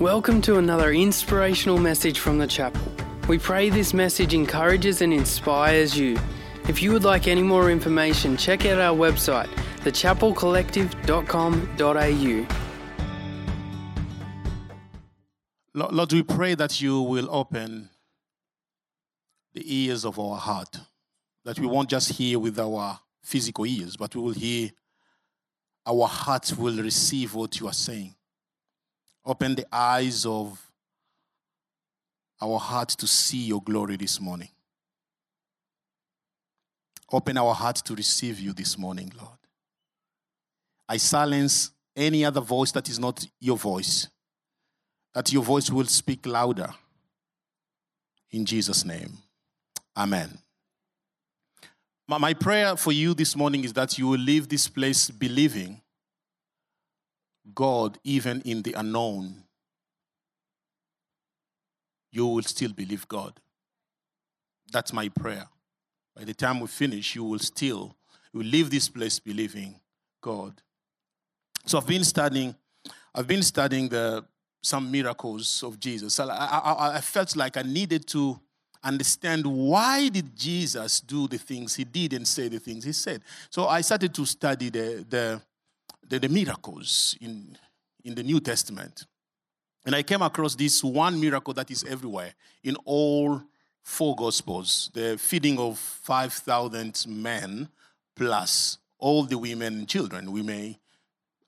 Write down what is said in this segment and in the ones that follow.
Welcome to another inspirational message from the chapel. We pray this message encourages and inspires you. If you would like any more information, check out our website, thechapelcollective.com.au. Lord, we pray that you will open the ears of our heart, that we won't just hear with our physical ears, but we will hear, our hearts will receive what you are saying. Open the eyes of our heart to see your glory this morning. Open our heart to receive you this morning, Lord. I silence any other voice that is not your voice, that your voice will speak louder. In Jesus' name, Amen. My prayer for you this morning is that you will leave this place believing God even in the unknown, you will still believe God. That's my prayer. By the time we finish, you will still you will leave this place believing God. So I've been studying, I've been studying the some miracles of Jesus. I, I, I felt like I needed to understand why did Jesus do the things he did and say the things he said. So I started to study the, the the, the miracles in, in the New Testament. And I came across this one miracle that is everywhere in all four Gospels the feeding of 5,000 men plus all the women and children. We may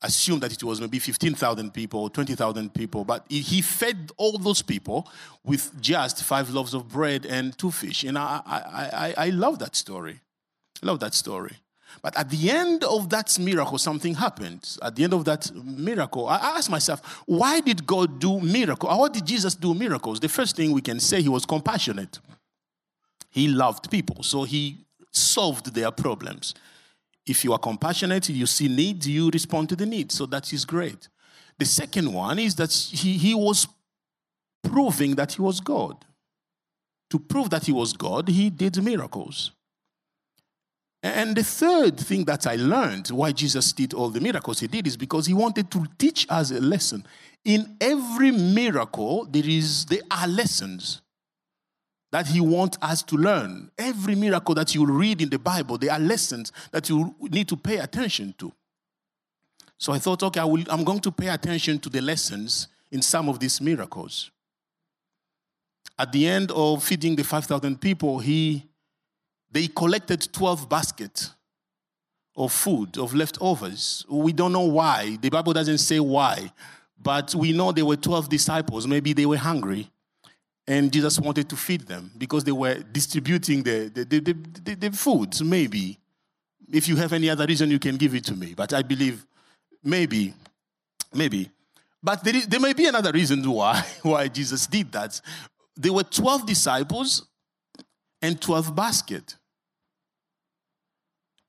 assume that it was maybe 15,000 people, 20,000 people, but he fed all those people with just five loaves of bread and two fish. And I, I, I, I love that story. I love that story. But at the end of that miracle, something happened. At the end of that miracle, I asked myself, why did God do miracles? How did Jesus do miracles? The first thing we can say, he was compassionate. He loved people, so he solved their problems. If you are compassionate, you see needs, you respond to the need. So that is great. The second one is that he, he was proving that he was God. To prove that he was God, he did miracles. And the third thing that I learned why Jesus did all the miracles he did is because he wanted to teach us a lesson. In every miracle, there is there are lessons that he wants us to learn. Every miracle that you read in the Bible, there are lessons that you need to pay attention to. So I thought, okay, I will, I'm going to pay attention to the lessons in some of these miracles. At the end of feeding the 5,000 people, he they collected 12 baskets of food, of leftovers. We don't know why. The Bible doesn't say why, but we know there were 12 disciples. Maybe they were hungry, and Jesus wanted to feed them because they were distributing the, the, the, the, the foods, maybe. If you have any other reason, you can give it to me. But I believe maybe, maybe. But there, is, there may be another reason why, why Jesus did that. There were 12 disciples and 12 baskets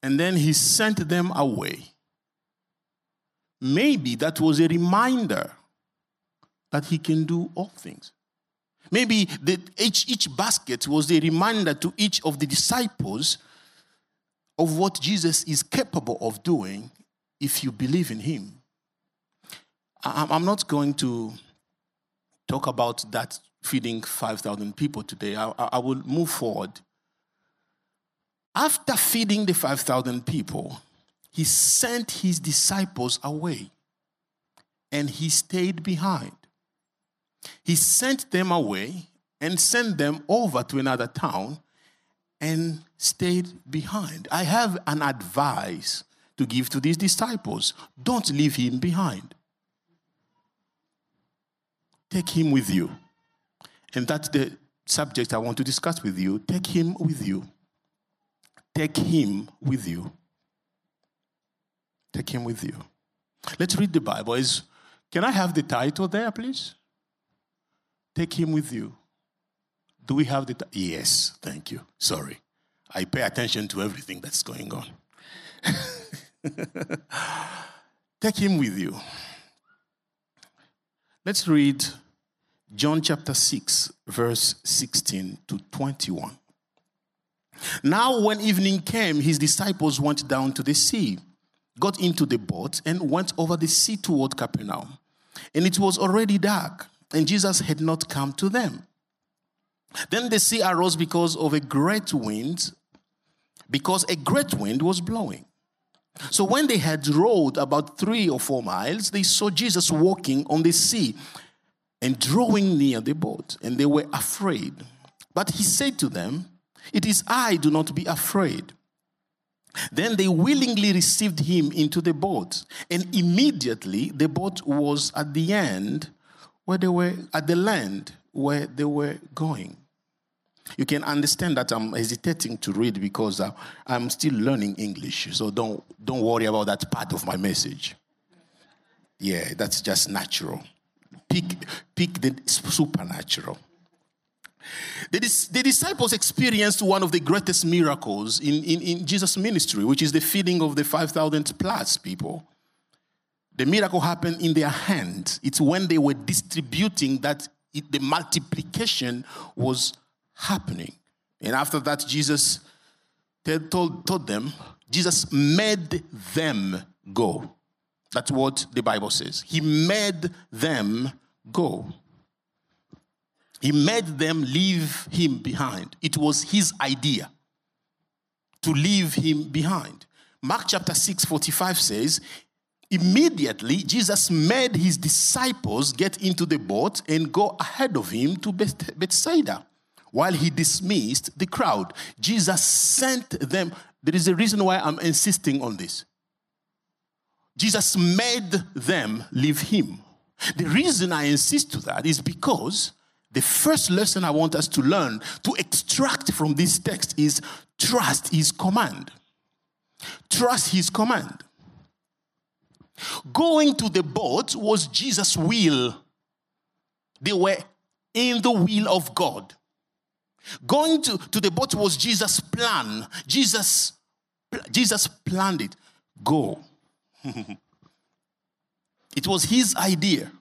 and then he sent them away. Maybe that was a reminder that he can do all things. Maybe the, each, each basket was a reminder to each of the disciples of what Jesus is capable of doing if you believe in him. I'm not going to talk about that feeding 5,000 people today. I, I will move forward after feeding the 5,000 people, he sent his disciples away and he stayed behind. He sent them away and sent them over to another town and stayed behind. I have an advice to give to these disciples don't leave him behind, take him with you. And that's the subject I want to discuss with you. Take him with you. Take him with you. Take him with you. Let's read the Bible. Is, can I have the title there, please? Take him with you. Do we have the title? Yes, thank you. Sorry. I pay attention to everything that's going on. Take him with you. Let's read John chapter 6, verse 16 to 21. Now, when evening came, his disciples went down to the sea, got into the boat, and went over the sea toward Capernaum. and it was already dark, and Jesus had not come to them. Then the sea arose because of a great wind, because a great wind was blowing. So when they had rowed about three or four miles, they saw Jesus walking on the sea and drawing near the boat, and they were afraid. But he said to them, It is I, do not be afraid. Then they willingly received him into the boat, and immediately the boat was at the end where they were at the land where they were going. You can understand that I'm hesitating to read because uh, I'm still learning English, so don't don't worry about that part of my message. Yeah, that's just natural. Pick pick the supernatural. The, the, disciples experienced one of the greatest miracles in, in, in Jesus' ministry, which is the feeding of the 5,000 plus people. The miracle happened in their hand. It's when they were distributing that it, the multiplication was happening. And after that, Jesus told, told them, Jesus made them go. That's what the Bible says. He made them go. He made them leave him behind. It was his idea to leave him behind. Mark chapter 6, 45 says, Immediately, Jesus made his disciples get into the boat and go ahead of him to Beth- Bethsaida while he dismissed the crowd. Jesus sent them. There is a reason why I'm insisting on this. Jesus made them leave him. The reason I insist to that is because the first lesson I want us to learn to extract from this text is trust his command. Trust his command. Going to the boat was Jesus' will. They were in the will of God. Going to, to the boat was Jesus' plan. Jesus, Jesus planned it. Go. it was his idea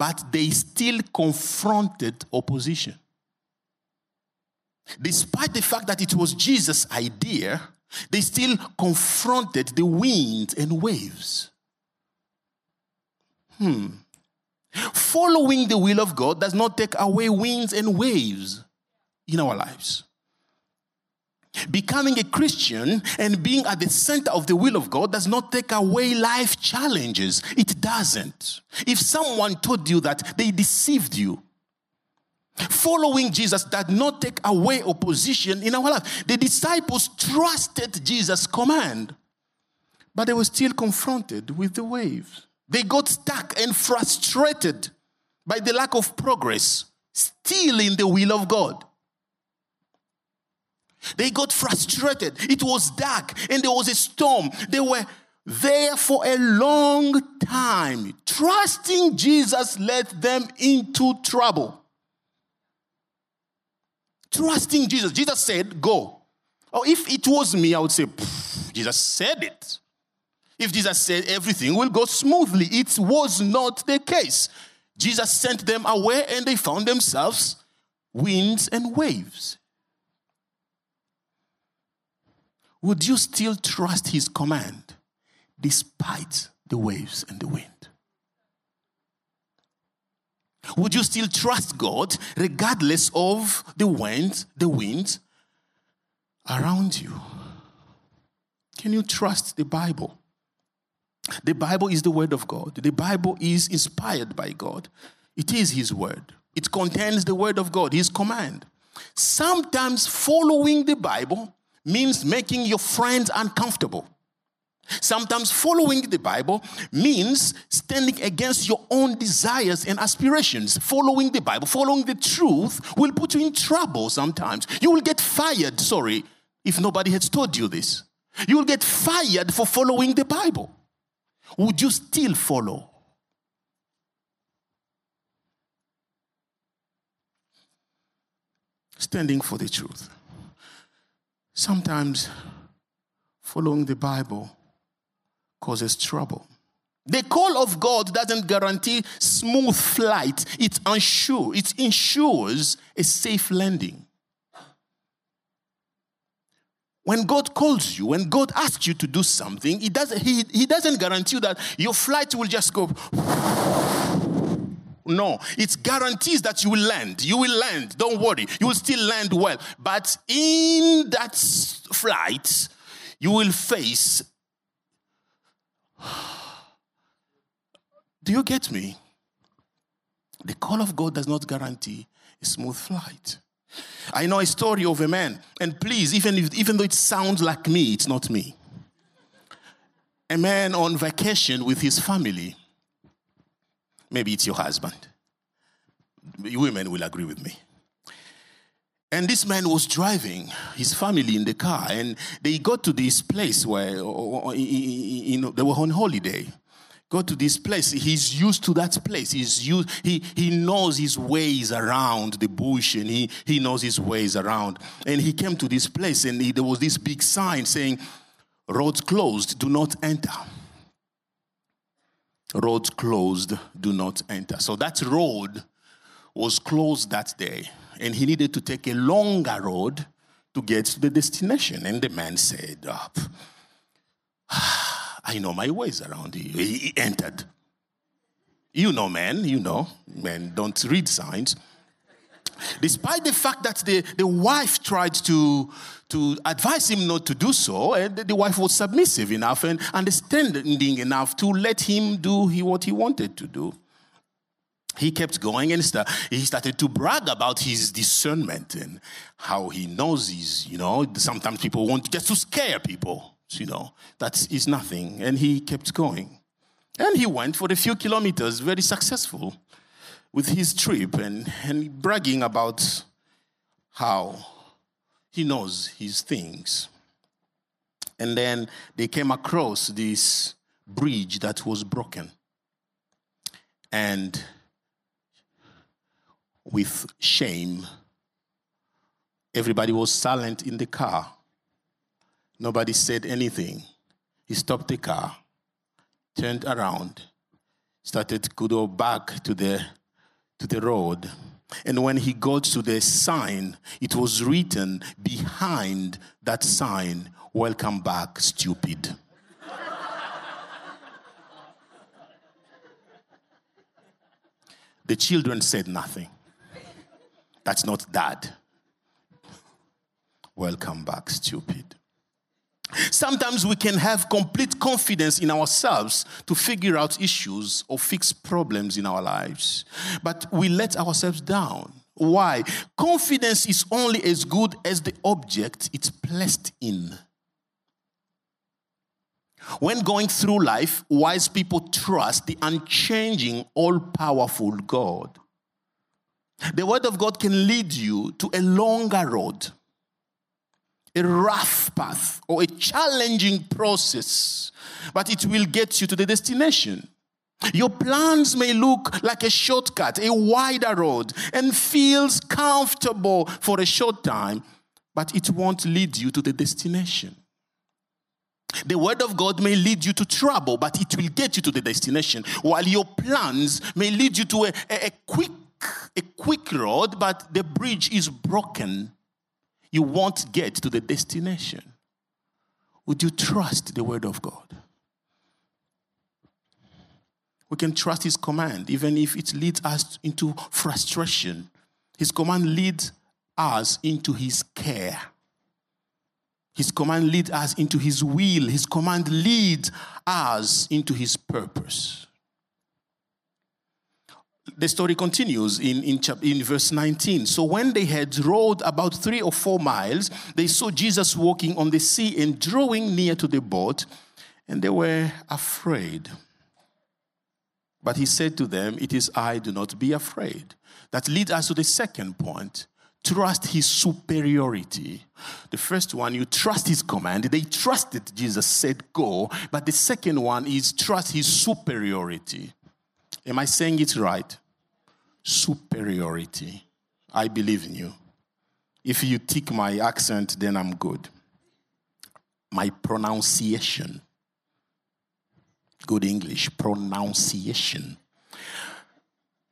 but they still confronted opposition. Despite the fact that it was Jesus' idea, they still confronted the wind and waves. Hmm. Following the will of God does not take away winds and waves in our lives. Becoming a Christian and being at the center of the will of God does not take away life challenges. It doesn't. If someone told you that, they deceived you. Following Jesus does not take away opposition in our life. The disciples trusted Jesus' command, but they were still confronted with the waves. They got stuck and frustrated by the lack of progress, still in the will of God. They got frustrated. It was dark and there was a storm. They were there for a long time. Trusting Jesus led them into trouble. Trusting Jesus. Jesus said, Go. Or if it was me, I would say, Jesus said it. If Jesus said everything will go smoothly, it was not the case. Jesus sent them away and they found themselves winds and waves. Would you still trust his command despite the waves and the wind? Would you still trust God regardless of the wind, the wind around you? Can you trust the Bible? The Bible is the word of God. The Bible is inspired by God. It is his word. It contains the word of God, his command. Sometimes following the Bible means making your friends uncomfortable. Sometimes following the Bible means standing against your own desires and aspirations. Following the Bible, following the truth will put you in trouble sometimes. You will get fired, sorry, if nobody has told you this. You will get fired for following the Bible. Would you still follow? Standing for the truth. Sometimes following the Bible causes trouble. The call of God doesn't guarantee smooth flight, it, unsure, it ensures a safe landing. when God calls you, when God asks you to do something, he, does, he, he doesn't guarantee that your flight will just go. No, it guarantees that you will land. You will land. Don't worry. You will still land well. But in that flight, you will face. Do you get me? The call of God does not guarantee a smooth flight. I know a story of a man, and please, even, if, even though it sounds like me, it's not me. A man on vacation with his family. Maybe it's your husband. Women will agree with me. And this man was driving his family in the car, and they got to this place where you know, they were on holiday go to this place. He's used to that place. He's used, he, he knows his ways around the bush and he, he knows his ways around. And he came to this place and he, there was this big sign saying, Roads closed, do not enter. Roads closed, do not enter. So that road was closed that day. And he needed to take a longer road to get to the destination. And the man said, oh, I know my ways around here. He entered. You know, man, you know. Men don't read signs. Despite the fact that the, the wife tried to, to advise him not to do so, eh, and the wife was submissive enough and understanding enough to let him do he, what he wanted to do. He kept going and he started to brag about his discernment and how he knows he's, you know, sometimes people want just to scare people you know, that is nothing. And he kept going. And he went for a few kilometers, very successful with his trip and, and bragging about how he knows his things. And then they came across this bridge that was broken. And with shame, everybody was silent in the car Nobody said anything. He stopped the car, turned around, started to go back to the, to the road. And when he got to the sign, it was written behind that sign, Welcome back, stupid. the children said nothing. That's not dad. Welcome back, stupid. Sometimes we can have complete confidence in ourselves to figure out issues or fix problems in our lives, but we let ourselves down. Why? Confidence is only as good as the object it's placed in. When going through life, wise people trust the unchanging, all powerful God. The Word of God can lead you to a longer road a rough path or a challenging process, but it will get you to the destination. Your plans may look like a shortcut, a wider road, and feels comfortable for a short time, but it won't lead you to the destination. The word of God may lead you to trouble, but it will get you to the destination. While your plans may lead you to a, a, a quick, a quick road, but the bridge is broken you won't get to the destination. Would you trust the word of God? We can trust his command, even if it leads us into frustration. His command leads us into his care. His command leads us into his will. His command leads us into his purpose the story continues in, in, in verse 19. So when they had rowed about three or four miles, they saw Jesus walking on the sea and drawing near to the boat, and they were afraid. But he said to them, It is I, do not be afraid. That leads us to the second point. Trust his superiority. The first one, you trust his command. They trusted Jesus said go. But the second one is trust his superiority. Am I saying it right? Superiority. I believe in you. If you tick my accent, then I'm good. My pronunciation. Good English, pronunciation.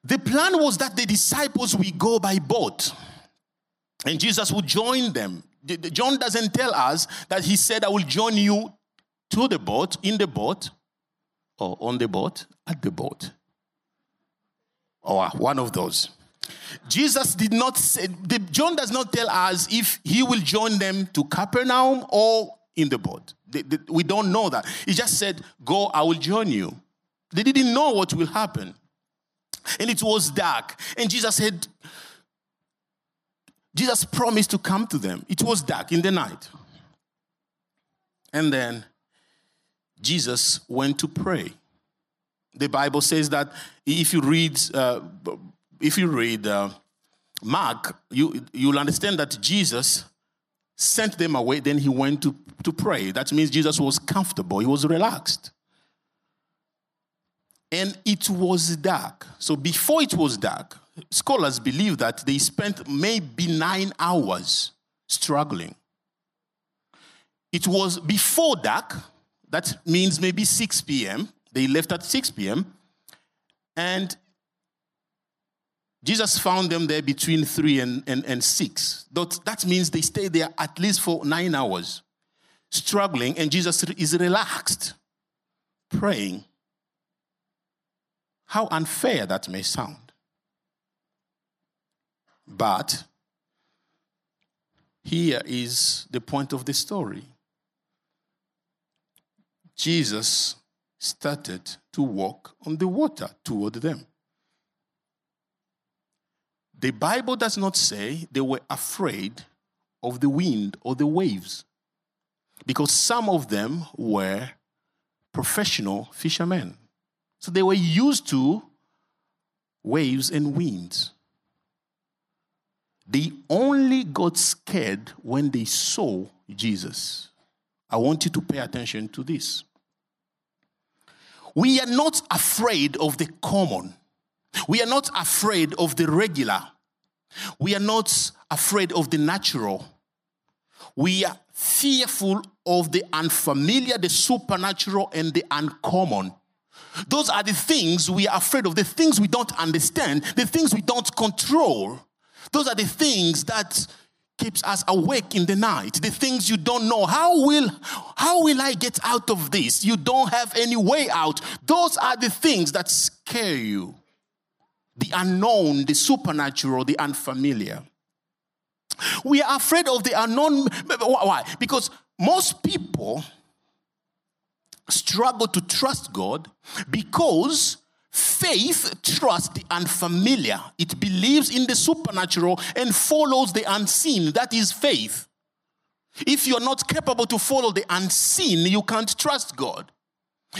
The plan was that the disciples will go by boat. And Jesus would join them. John doesn't tell us that he said, I will join you to the boat, in the boat, or on the boat, at the boat. Or one of those. Jesus did not say, John does not tell us if he will join them to Capernaum or in the boat. We don't know that. He just said, Go, I will join you. They didn't know what will happen. And it was dark. And Jesus said, Jesus promised to come to them. It was dark in the night. And then Jesus went to pray. The Bible says that if you read, uh, if you read uh, Mark, you you'll understand that Jesus sent them away. Then he went to to pray. That means Jesus was comfortable. He was relaxed. And it was dark. So before it was dark, scholars believe that they spent maybe nine hours struggling. It was before dark, that means maybe 6 p.m. They left at 6 p.m. And Jesus found them there between 3 and, and, and 6. That, that means they stayed there at least for nine hours, struggling, and Jesus is relaxed, praying. How unfair that may sound. But here is the point of the story. Jesus started to walk on the water toward them. The Bible does not say they were afraid of the wind or the waves because some of them were professional fishermen. So they were used to waves and winds. They only got scared when they saw Jesus. I want you to pay attention to this. We are not afraid of the common. We are not afraid of the regular. We are not afraid of the natural. We are fearful of the unfamiliar, the supernatural, and the uncommon. Those are the things we are afraid of, the things we don't understand, the things we don't control. Those are the things that keeps us awake in the night the things you don't know. How will how will i get out of this? You don't have any way out. Those are the things that scare you. The unknown the supernatural the unfamiliar. We are afraid of the unknown. Why? Because most people struggle to trust god because Faith trusts the unfamiliar. It believes in the supernatural and follows the unseen. That is faith. If you're not capable to follow the unseen, you can't trust God.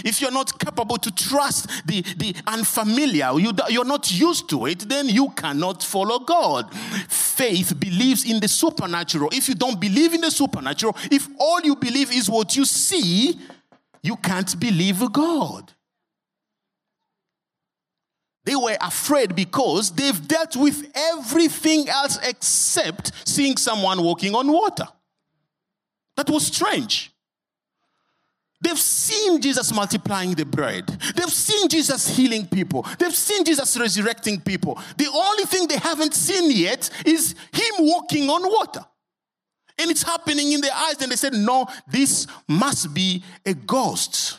If you're not capable to trust the, the unfamiliar, you, you're not used to it, then you cannot follow God. Faith believes in the supernatural. If you don't believe in the supernatural, if all you believe is what you see, you can't believe God. They were afraid because they've dealt with everything else except seeing someone walking on water. That was strange. They've seen Jesus multiplying the bread. They've seen Jesus healing people. They've seen Jesus resurrecting people. The only thing they haven't seen yet is him walking on water. And it's happening in their eyes. And they said, No, this must be a ghost.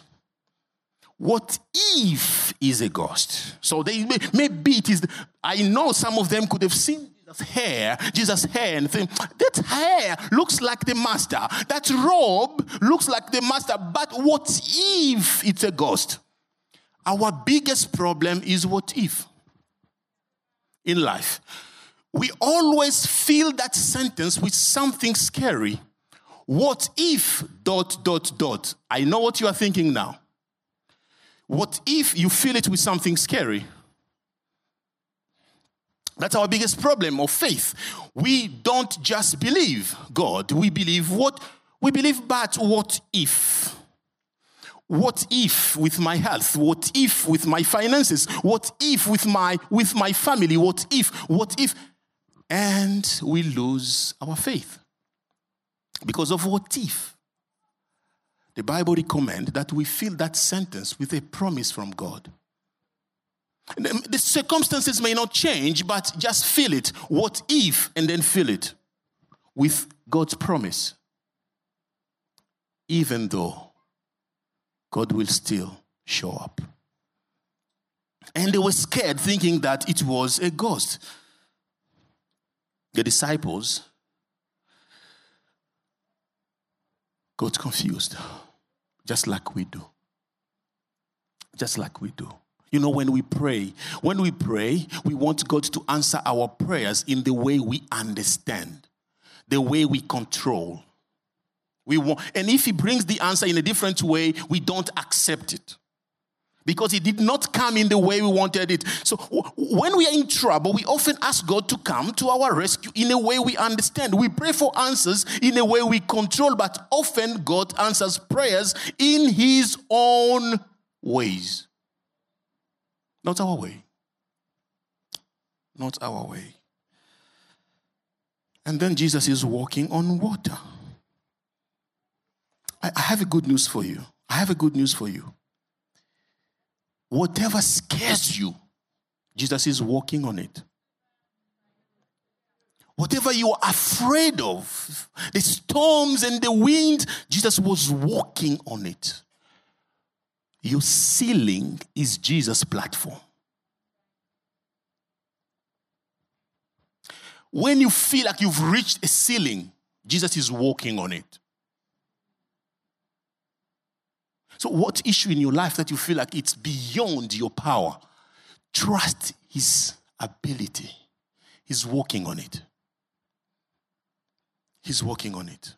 What if is a ghost? So they maybe it is. I know some of them could have seen Jesus' hair, Jesus' hair, and think that hair looks like the master. That robe looks like the master. But what if it's a ghost? Our biggest problem is what if in life. We always fill that sentence with something scary. What if dot dot dot? I know what you are thinking now. What if you fill it with something scary? That's our biggest problem of faith. We don't just believe God, we believe what? We believe, but what if? What if with my health? What if with my finances? What if with my with my family? What if? What if? And we lose our faith because of what if. The Bible recommends that we fill that sentence with a promise from God. The circumstances may not change, but just fill it. What if? And then fill it. with God's promise, even though God will still show up. And they were scared, thinking that it was a ghost. The disciples got confused, just like we do. Just like we do. You know, when we pray, when we pray, we want God to answer our prayers in the way we understand, the way we control. We want, and if He brings the answer in a different way, we don't accept it because it did not come in the way we wanted it. So when we are in trouble, we often ask God to come to our rescue in a way we understand. We pray for answers in a way we control, but often God answers prayers in His own ways. Not our way. Not our way. And then Jesus is walking on water. I have a good news for you. I have a good news for you. Whatever scares you, Jesus is walking on it. Whatever you are afraid of, the storms and the wind, Jesus was walking on it. Your ceiling is Jesus' platform. When you feel like you've reached a ceiling, Jesus is walking on it. So, what issue in your life that you feel like it's beyond your power? Trust His ability. He's working on it. He's working on it.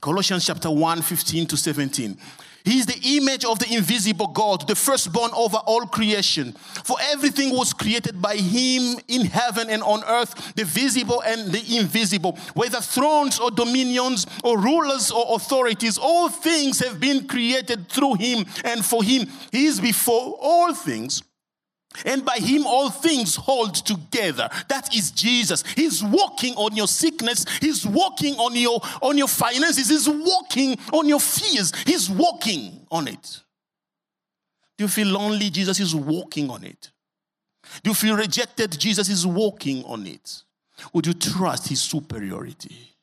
Colossians chapter 1, 15 to 17. He is the image of the invisible God, the firstborn over all creation. For everything was created by him in heaven and on earth, the visible and the invisible. Whether thrones or dominions or rulers or authorities, all things have been created through him and for him. He is before all things and by him, all things hold together. That is Jesus. He's walking on your sickness. He's walking on your, on your finances. He's walking on your fears. He's walking on it. Do you feel lonely? Jesus is walking on it. Do you feel rejected? Jesus is walking on it. Would you trust his superiority?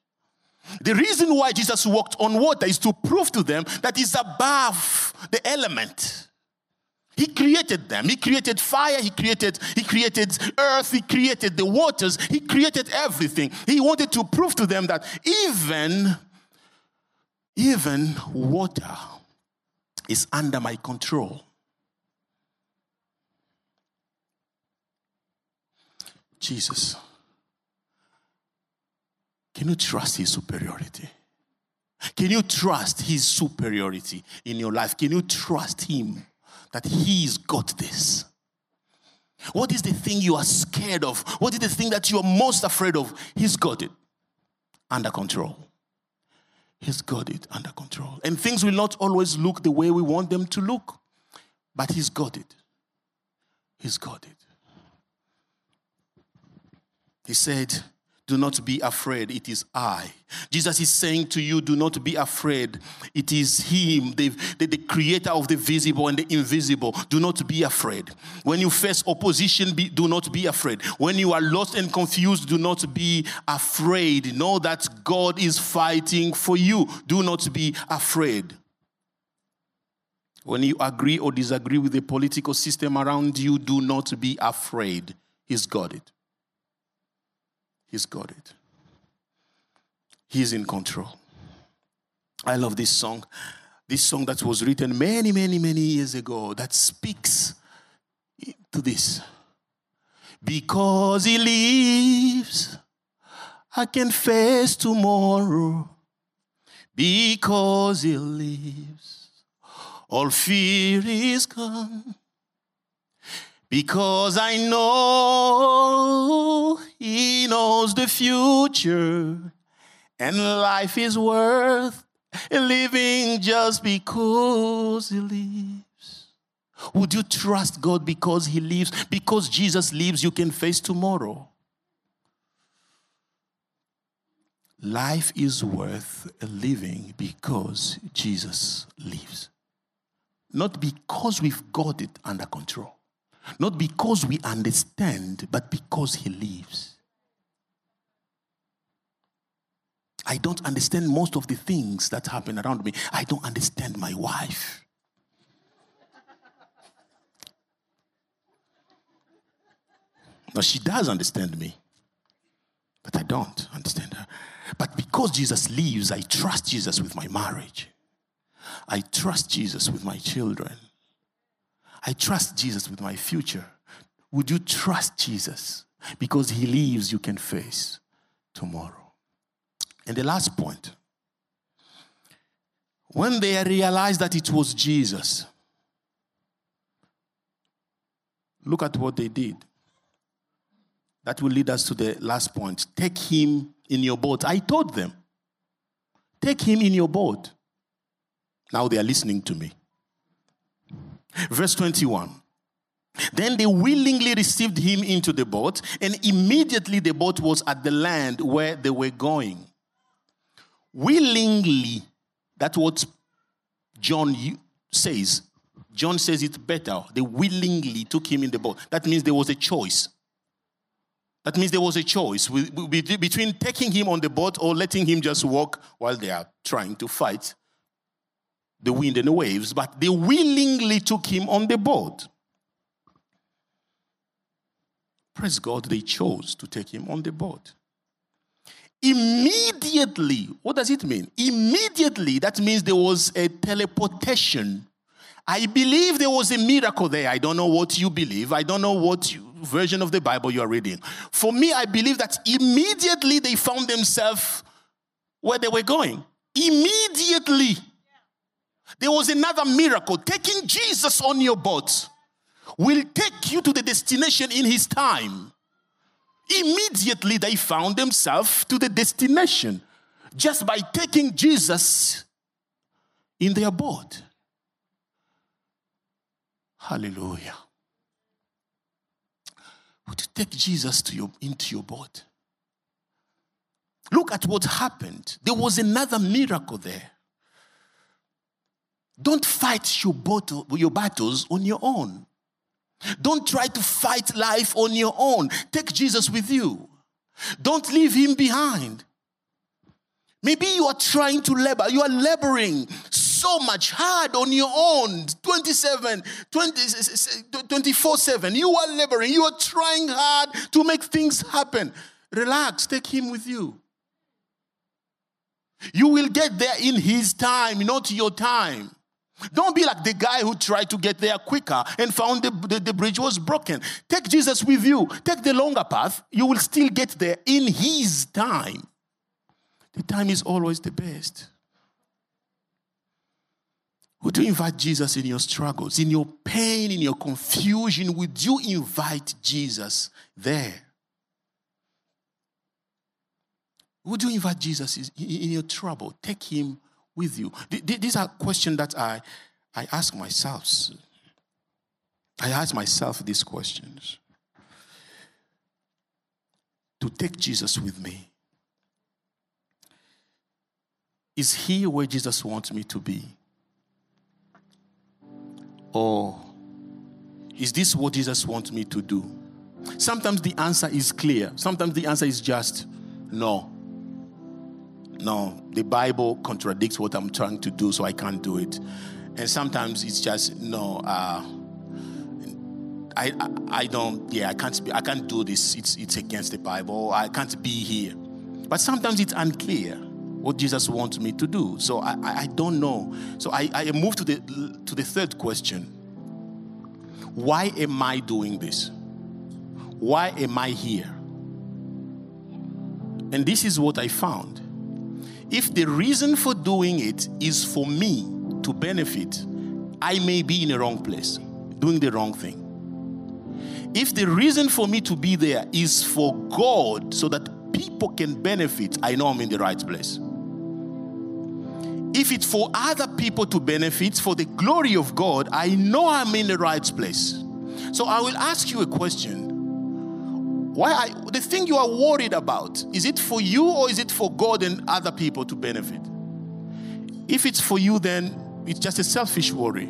The reason why Jesus walked on water is to prove to them that he's above the element. He created them. He created fire. He created, he created earth. He created the waters. He created everything. He wanted to prove to them that even, even water is under my control. Jesus. Can you trust his superiority? Can you trust his superiority in your life? Can you trust him? That He's got this. What is the thing you are scared of? What is the thing that you are most afraid of? He's got it under control. He's got it under control. And things will not always look the way we want them to look, but He's got it. He's got it. He said, do not be afraid, it is I. Jesus is saying to you, Do not be afraid, it is Him, the, the, the, creator of the visible and the invisible. Do not be afraid. When you face opposition, be, do not be afraid. When you are lost and confused, do not be afraid. Know that God is fighting for you. Do not be afraid. When you agree or disagree with the political system around you, do not be afraid. He's got it. He's got it. He's in control. I love this song. This song that was written many, many, many years ago that speaks to this. Because he lives, I can face tomorrow. Because he lives, all fear is gone. Because I know knows the future, and life is worth living just because He lives. Would you trust God because He lives? Because Jesus lives, you can face tomorrow. Life is worth living because Jesus lives. Not because we've got it under control. Not because we understand, but because He lives. I don't understand most of the things that happen around me. I don't understand my wife. Now, she does understand me, but I don't understand her. But because Jesus lives, I trust Jesus with my marriage. I trust Jesus with my children. I trust Jesus with my future. Would you trust Jesus? Because he lives, you can face tomorrow. And the last point when they realized that it was Jesus, look at what they did. That will lead us to the last point. Take him in your boat. I told them, take him in your boat. Now they are listening to me. Verse 21. Then they willingly received him into the boat, and immediately the boat was at the land where they were going. Willingly, that's what John says. John says it better. They willingly took him in the boat. That means there was a choice. That means there was a choice between taking him on the boat or letting him just walk while they are trying to fight the wind and the waves. But they willingly took him on the boat. Praise God, they chose to take him on the boat. Immediately, what does it mean? Immediately, that means there was a teleportation. I believe there was a miracle there. I don't know what you believe. I don't know what you, version of the Bible you are reading. For me, I believe that immediately they found themselves where they were going. Immediately. There was another miracle. Taking Jesus on your boat will take you to the destination in his time. Immediately they found themselves to the destination just by taking Jesus in their boat. Hallelujah. Would you take Jesus to your, into your boat? Look at what happened. There was another miracle there. Don't fight your, your battles on your own. Don't try to fight life on your own. Take Jesus with you. Don't leave him behind. Maybe you are trying to labor, you are laboring so much hard on your own 27, 24 7. You are laboring, you are trying hard to make things happen. Relax, take him with you. You will get there in his time, not your time. Don't be like the guy who tried to get there quicker and found the, the, the, bridge was broken. Take Jesus with you. Take the longer path. You will still get there in his time. The time is always the best. Would you invite Jesus in your struggles, in your pain, in your confusion? Would you invite Jesus there? Would you invite Jesus in your trouble? Take him with you? These are questions that I, I ask myself. I ask myself these questions. To take Jesus with me. Is he where Jesus wants me to be? Or is this what Jesus wants me to do? Sometimes the answer is clear. Sometimes the answer is just no. No, the Bible contradicts what I'm trying to do, so I can't do it. And sometimes it's just no. Uh, I, I, I don't. Yeah, I can't. Be, I can't do this. It's it's against the Bible. I can't be here. But sometimes it's unclear what Jesus wants me to do. So I, I don't know. So I, I move to the to the third question. Why am I doing this? Why am I here? And this is what I found. If the reason for doing it is for me to benefit, I may be in the wrong place, doing the wrong thing. If the reason for me to be there is for God so that people can benefit, I know I'm in the right place. If it's for other people to benefit, for the glory of God, I know I'm in the right place. So I will ask you a question why are, the thing you are worried about, is it for you or is it for God and other people to benefit? If it's for you, then it's just a selfish worry.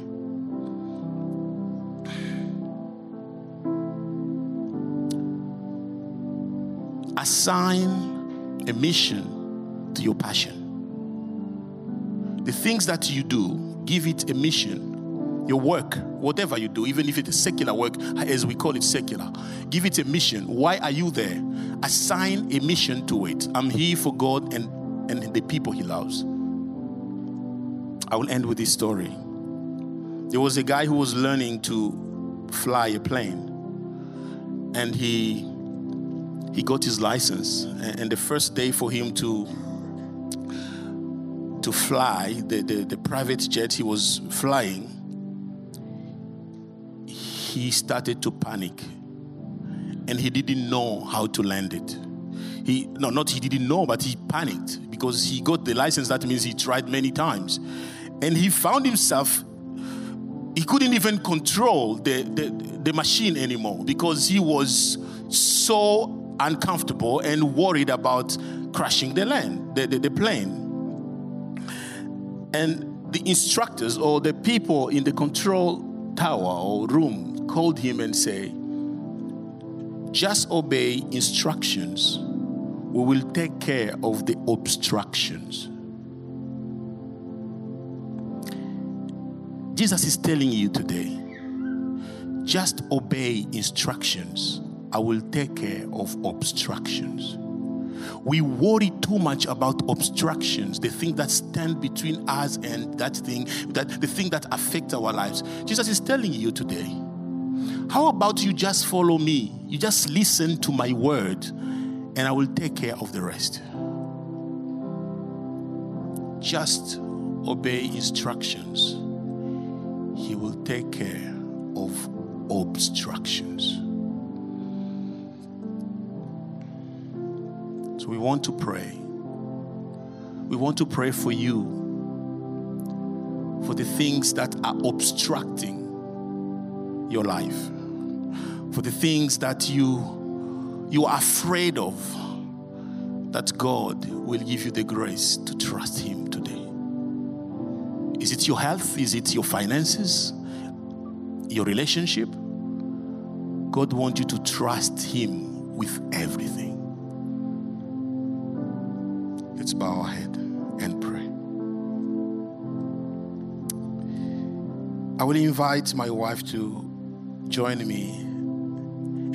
Assign a mission to your passion. The things that you do, give it a mission. Your work, whatever you do, even if it is secular work, as we call it secular, give it a mission. Why are you there? Assign a mission to it. I'm here for God and, and the people He loves. I will end with this story. There was a guy who was learning to fly a plane, and he he got his license. And the first day for him to to fly the, the, the private jet he was flying, he started to panic, and he didn't know how to land it. He no, not he didn't know, but he panicked because he got the license. That means he tried many times, and he found himself he couldn't even control the, the, the, machine anymore because he was so uncomfortable and worried about crashing the land, the, the, the plane. And the instructors or the people in the control tower or room called him and say, just obey instructions. We will take care of the obstructions. Jesus is telling you today just obey instructions. I will take care of obstructions. We worry too much about obstructions, the thing that stand between us and that thing, that the thing that affect our lives. Jesus is telling you today, how about you just follow me? You just listen to my word, and I will take care of the rest. Just obey instructions he will take care of obstructions. So we want to pray. We want to pray for you for the things that are obstructing your life, for the things that you you are afraid of that God will give you the grace to trust him today. Is it your health? Is it your finances? Your relationship? God wants you to trust Him with everything. Let's bow our head and pray. I will invite my wife to join me,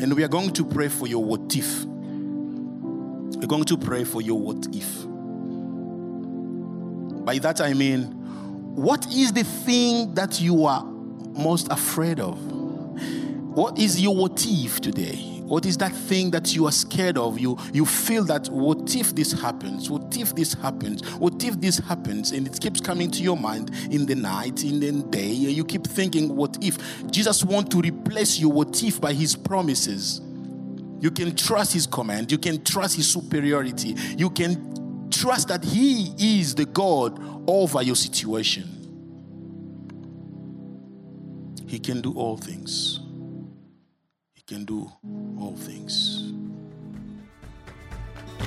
and we are going to pray for your what if. We're going to pray for your what if. By that I mean, what is the thing that you are most afraid of? What is your what if today? What is that thing that you are scared of? You you feel that what if this happens? What if this happens? What if this happens? And it keeps coming to your mind in the night, in the day. You keep thinking, what if? Jesus wants to replace your what if by his promises. You can trust his command, you can trust his superiority, you can trust that he is the God over your situation. He can do all things. He can do all things.